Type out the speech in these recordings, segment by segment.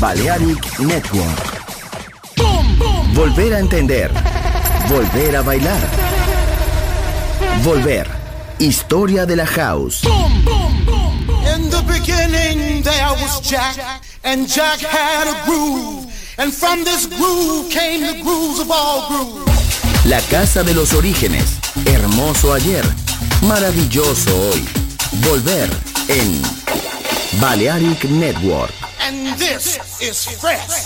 Balearic Network. Volver a entender. Volver a bailar. Volver, historia de la house. In the beginning there was Jack, and Jack had a groove. And from this groove came the grooves of all grooves. La casa de los orígenes, Hermoso ayer, maravilloso hoy. Volver en Balearic Network. And this is fresh.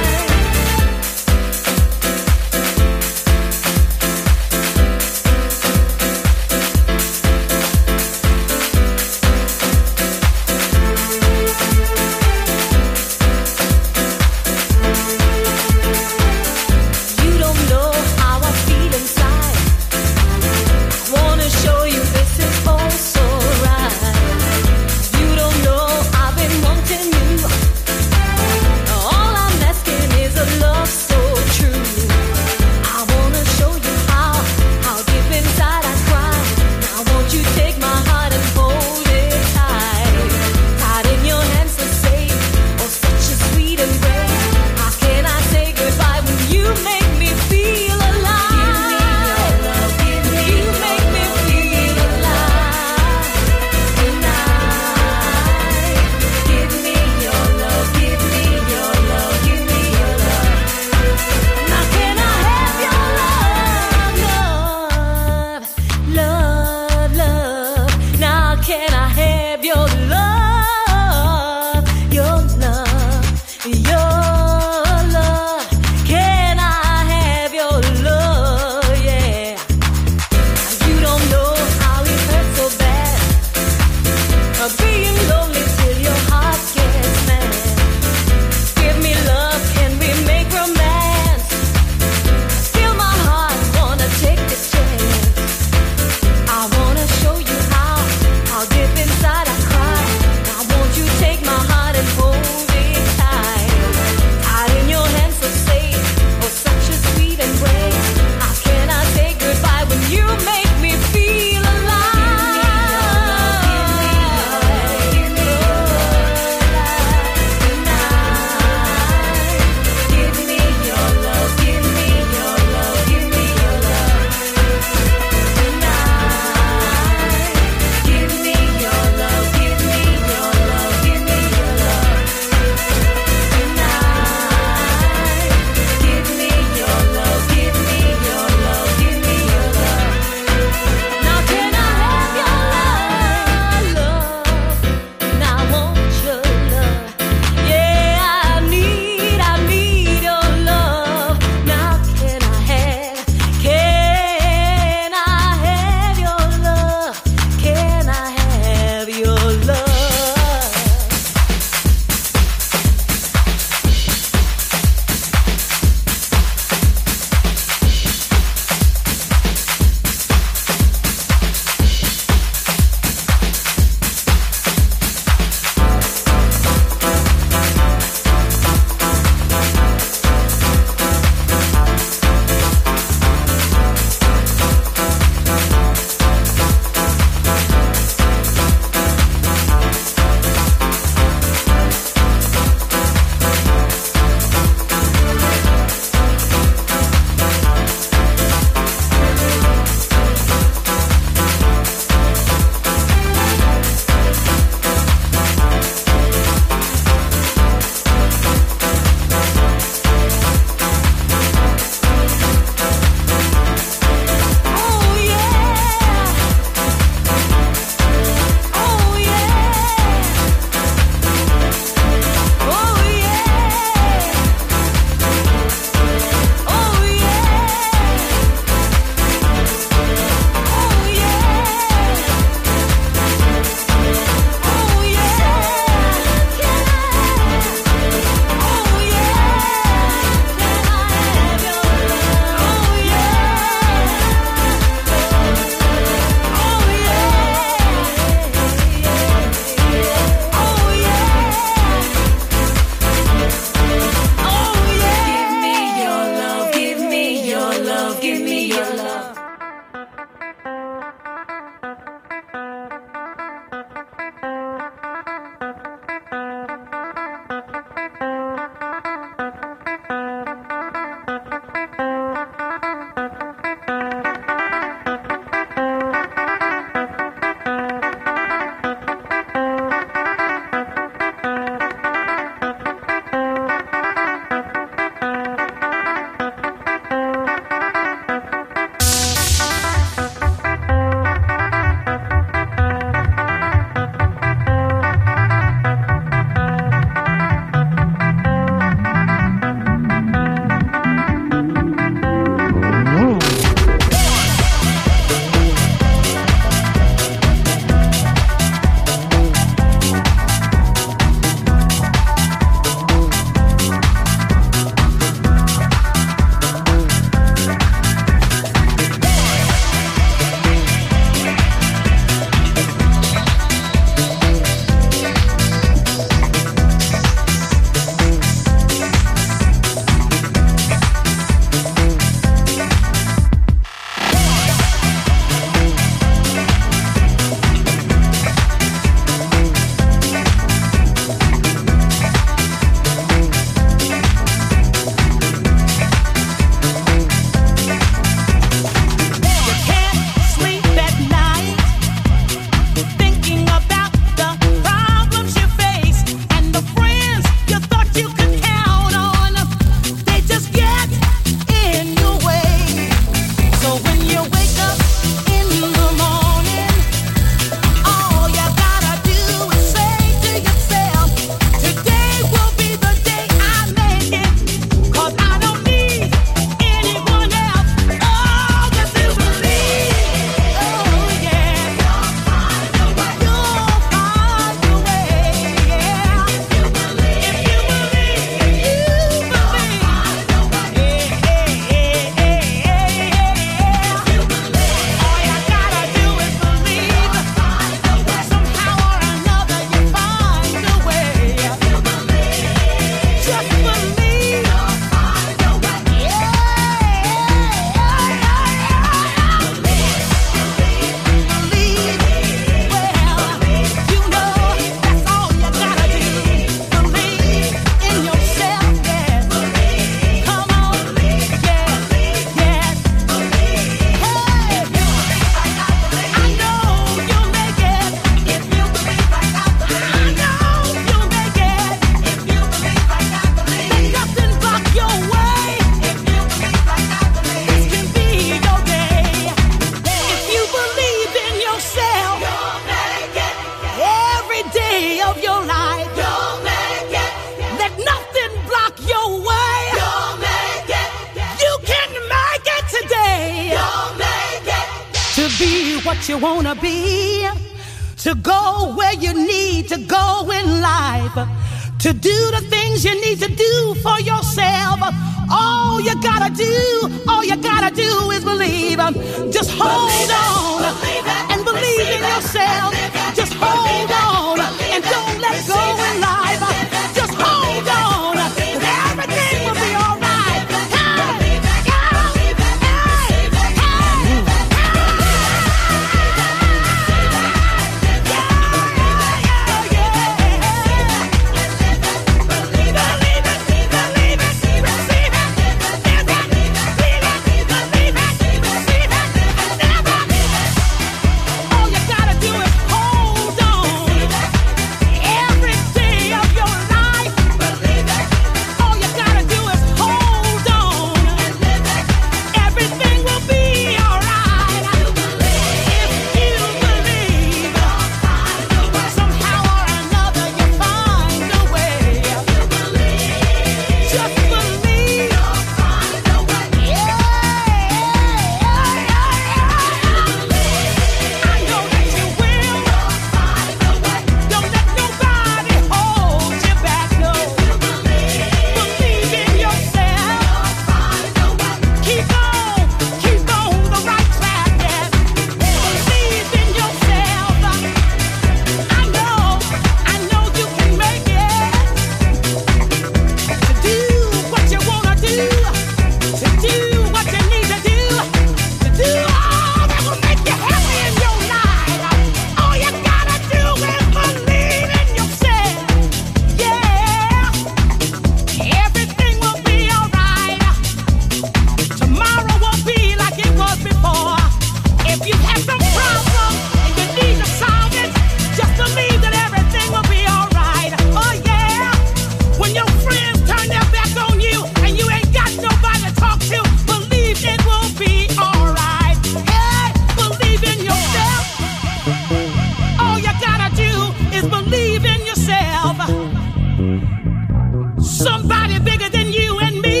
Somebody bigger than you and me.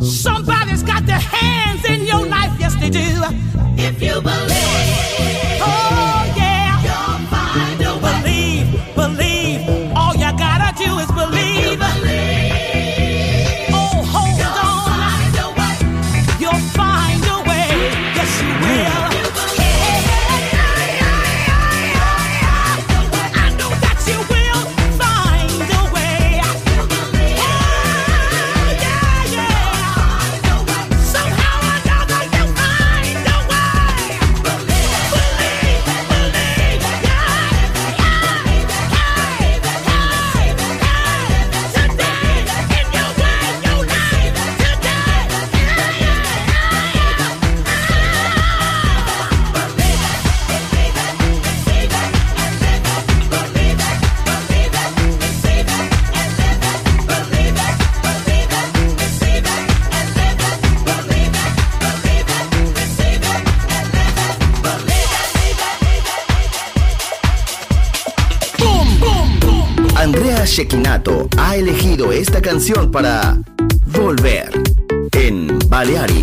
Somebody's got their hands in your life. Yes, they do. If you believe. Para Volver en Balearic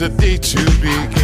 to thee to be.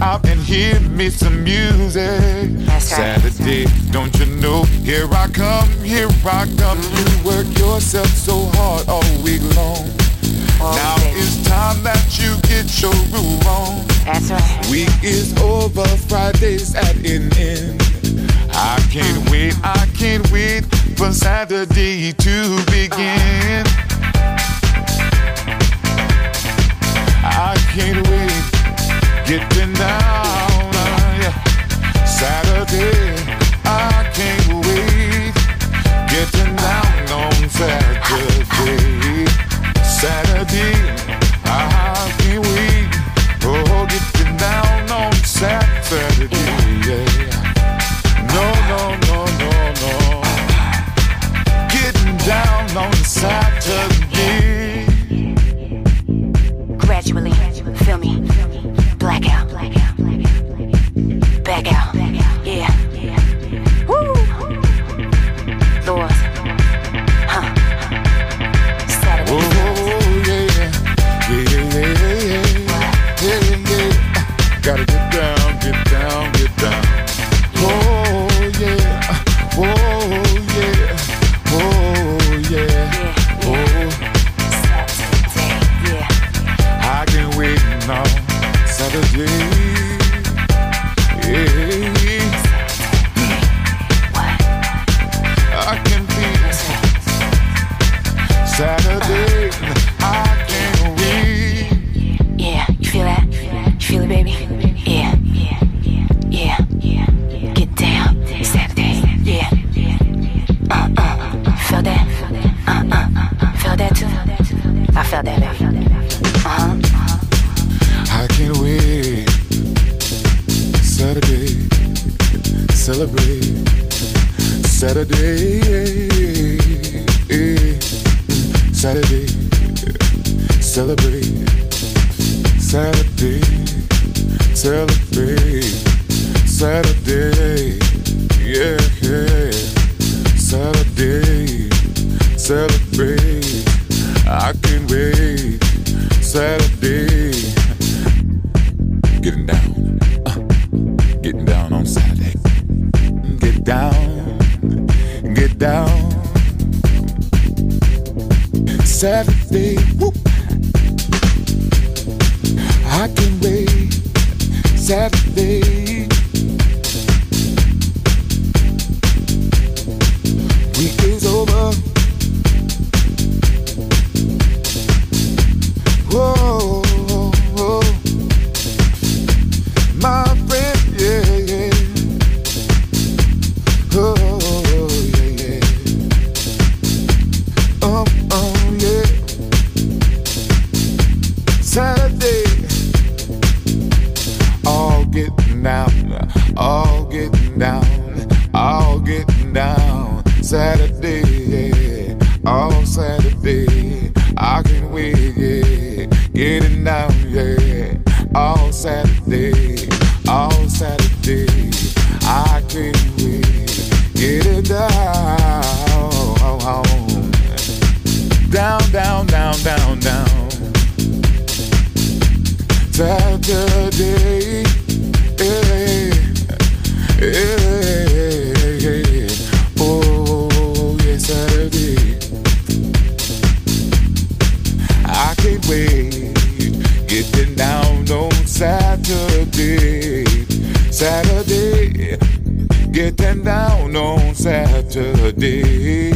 Out and hear me some music. That's right. Saturday, don't you know? Here I come, here I come. You work yourself so hard all week long. Oh, now baby. it's time that you get your groove on. That's right. Week is over, Friday's at an end. I can't wait, I can't wait for Saturday to begin. I can't wait, getting down. uh. Saturday, I can't wait, getting down on Saturday. Saturday, I Saturday, celebrate. Saturday, celebrate. Saturday, yeah, yeah. Saturday, celebrate. I can't wait. Saturday, whoop. I can wait. Saturday. I. Getting down on Saturday. Saturday. Getting down on Saturday.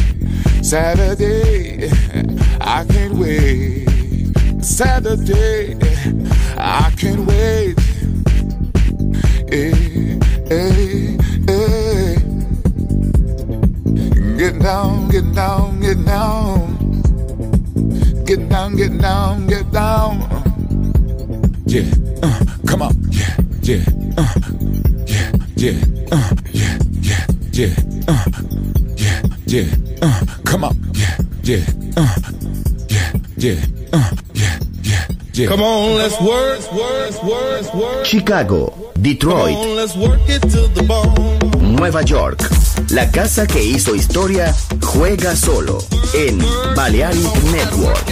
Saturday. I can't wait. Saturday. I can't wait. Eh, eh, eh. down, getting down, getting down. Get down, get down, get down. Yeah, uh, come on, yeah, yeah, uh, yeah, yeah, uh, yeah, yeah, yeah, uh, yeah, yeah, uh, come on, yeah, yeah, uh, yeah, yeah, uh, yeah, yeah, yeah. Come on, let's work, work, work, work. Chicago, Detroit, Come on, let's work it to the bone. Nueva York. La casa que hizo historia juega solo en Balearic Network.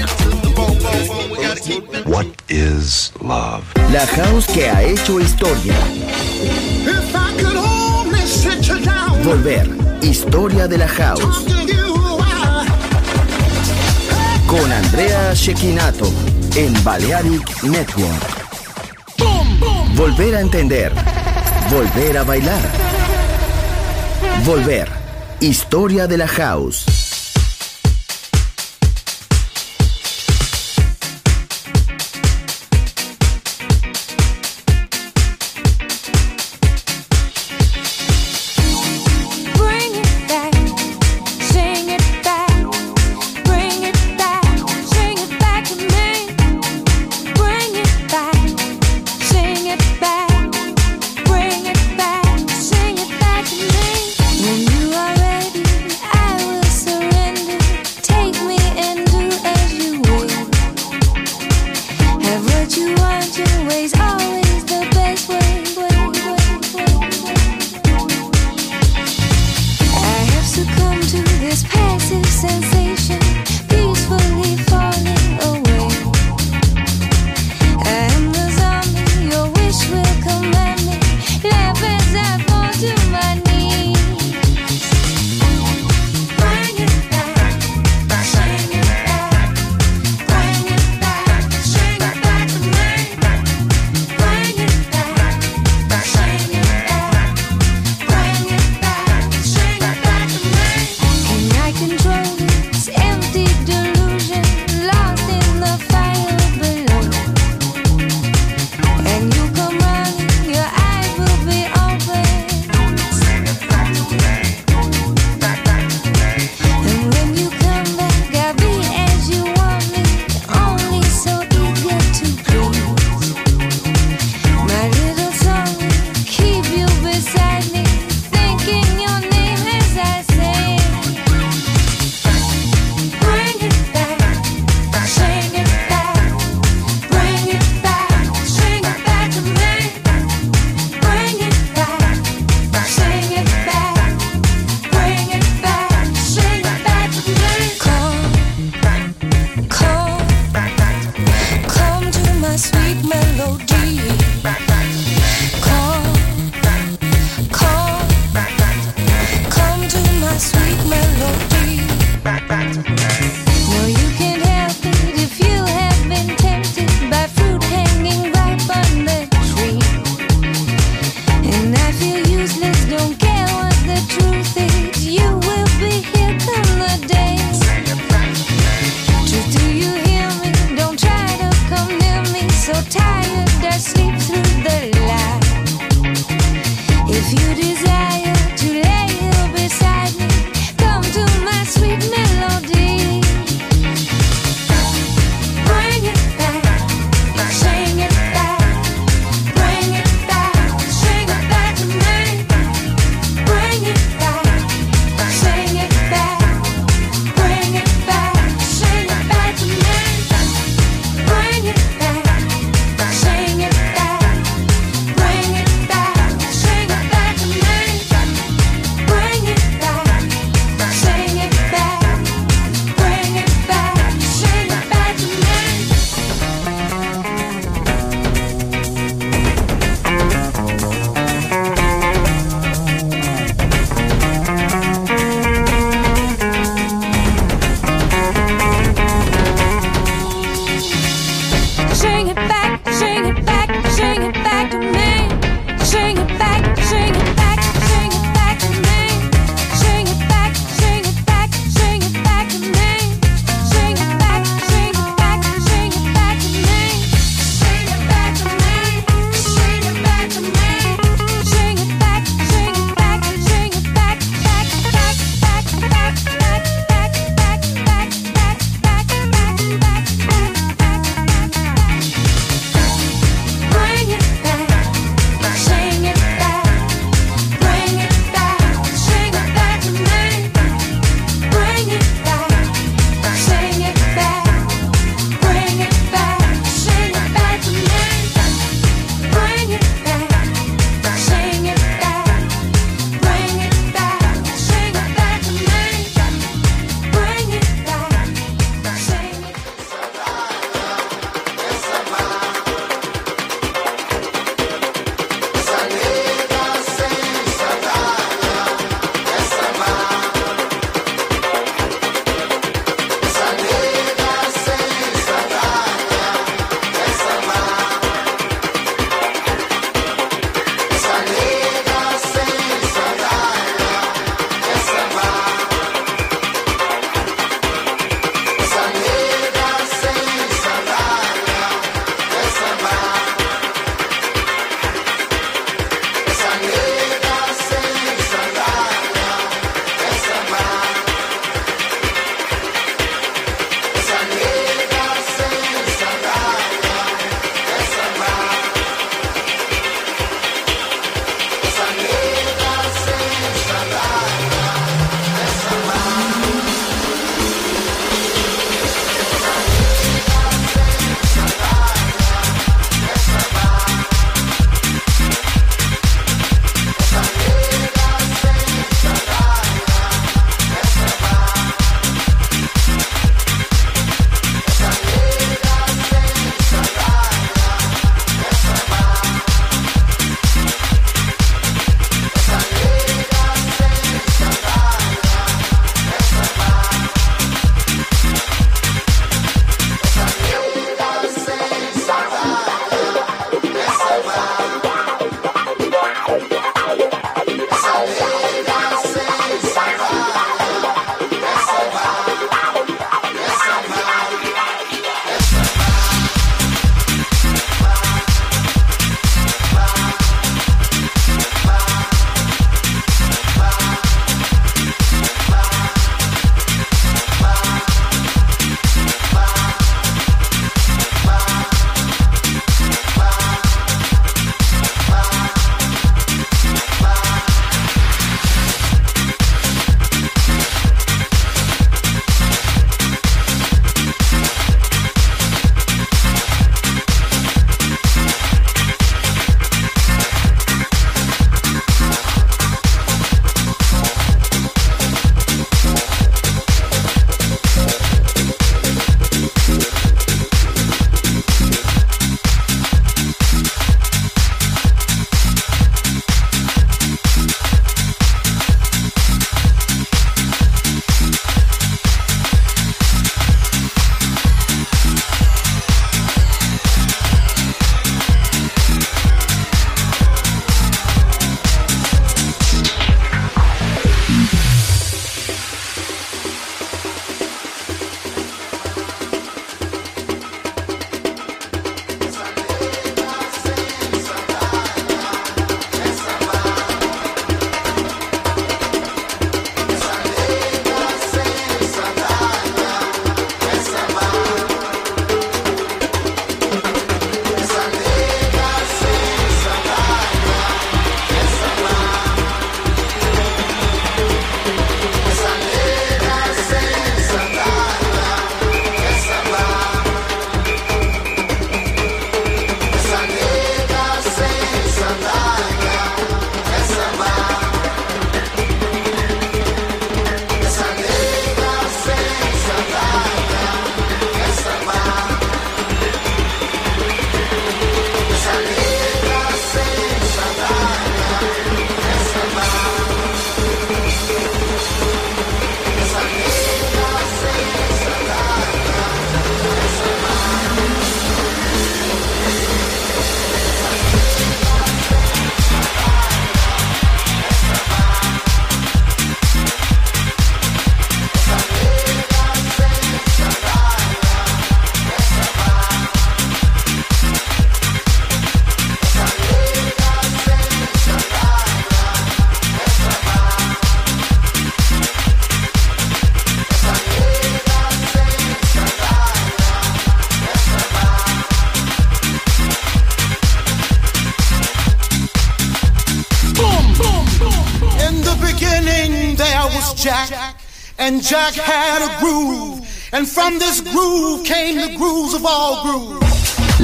What is love? La house que ha hecho historia. Volver. Historia de la house. Con Andrea Shekinato en Balearic Network. Volver a entender. Volver a bailar. Volver. Historia de la house.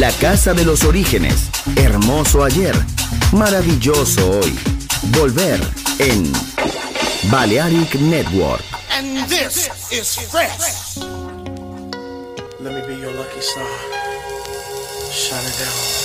La casa de los orígenes. Hermoso ayer. Maravilloso hoy. Volver en Balearic Network. And this is fresh. Let me be your lucky star. Shine it down.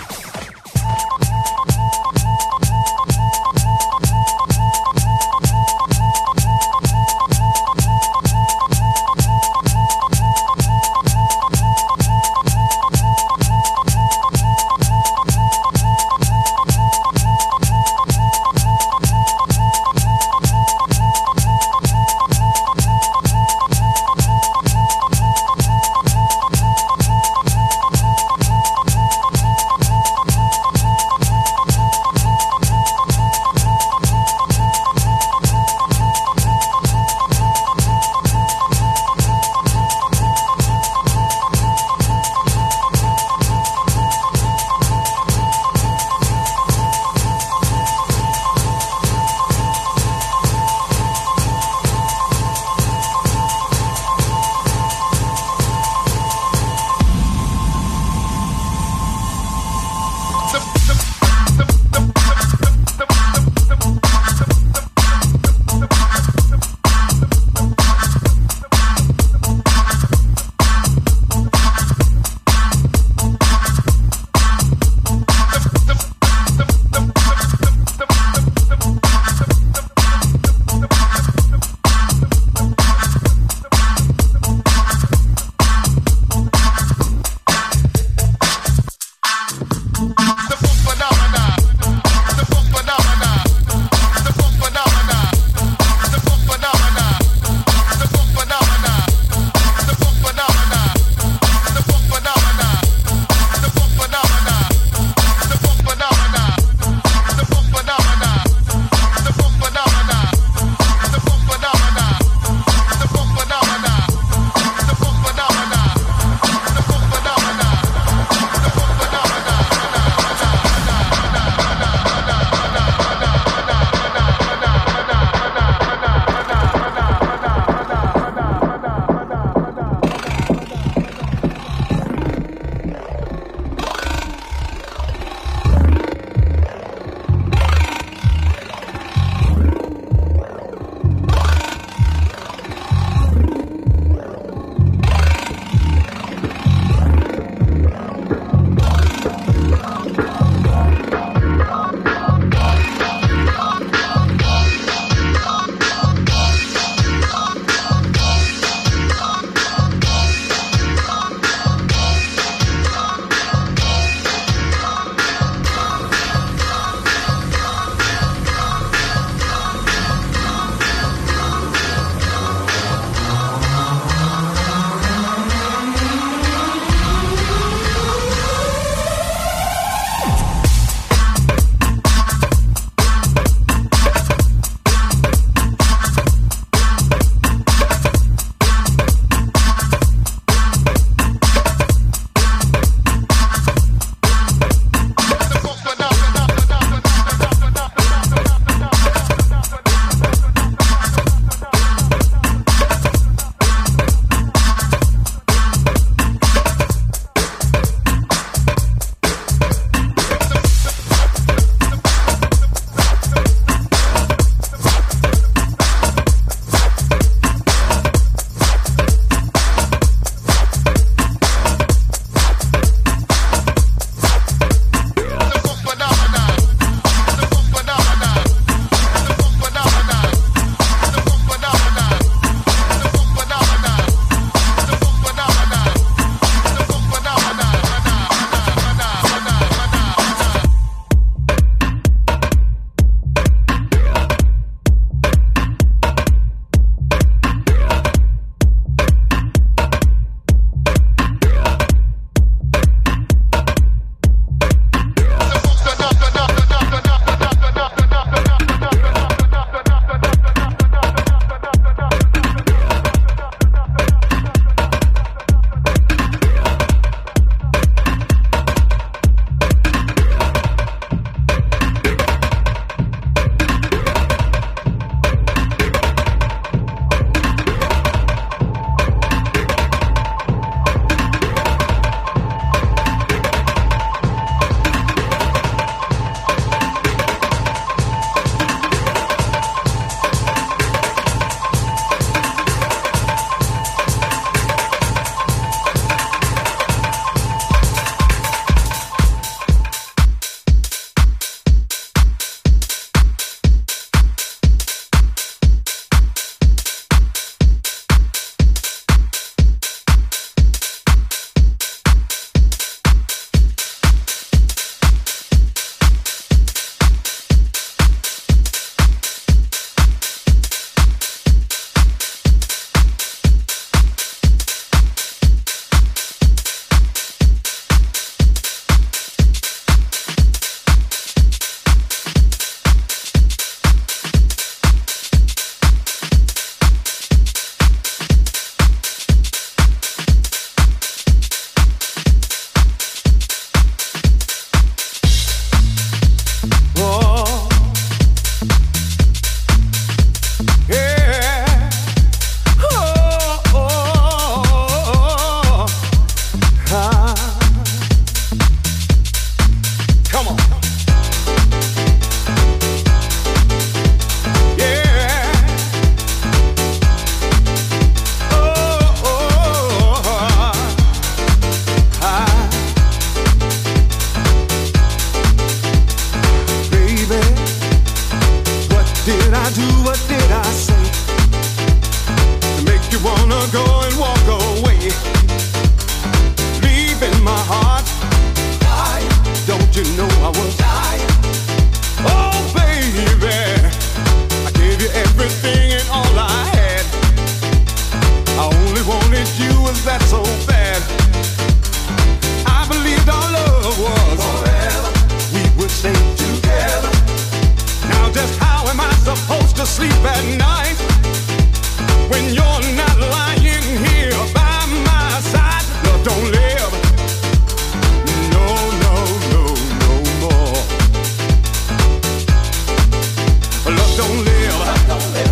Silva. Tá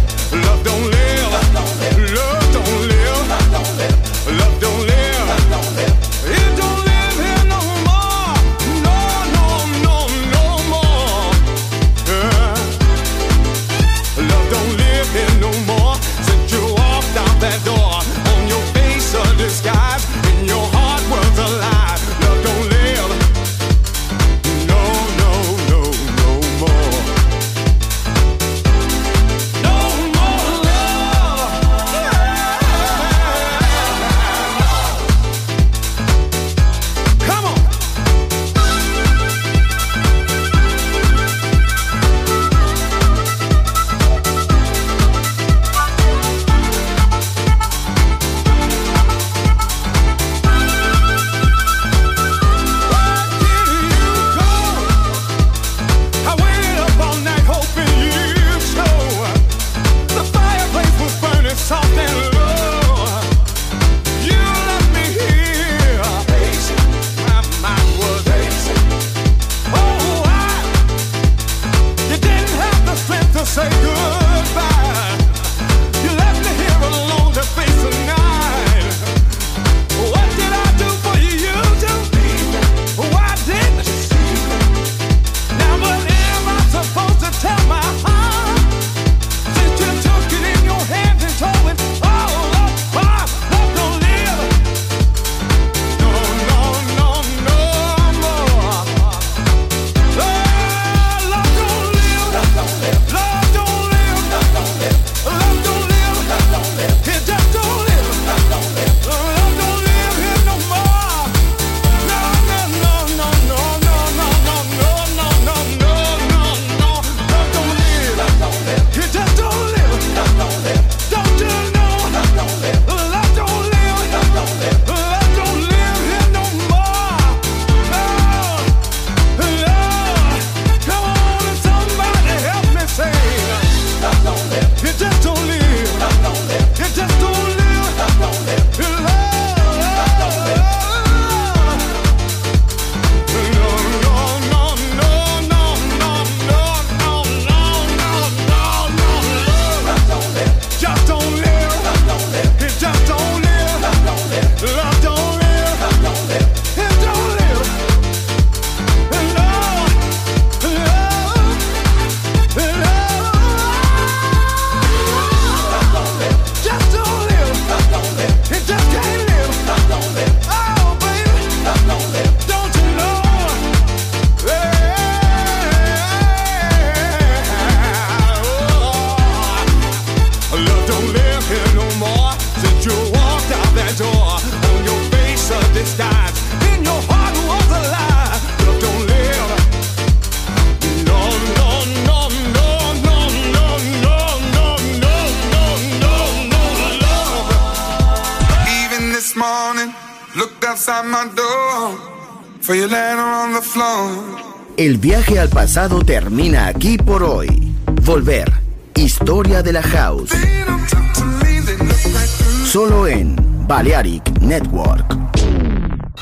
termina aquí por hoy. Volver. Historia de la House. Solo en Balearic Network.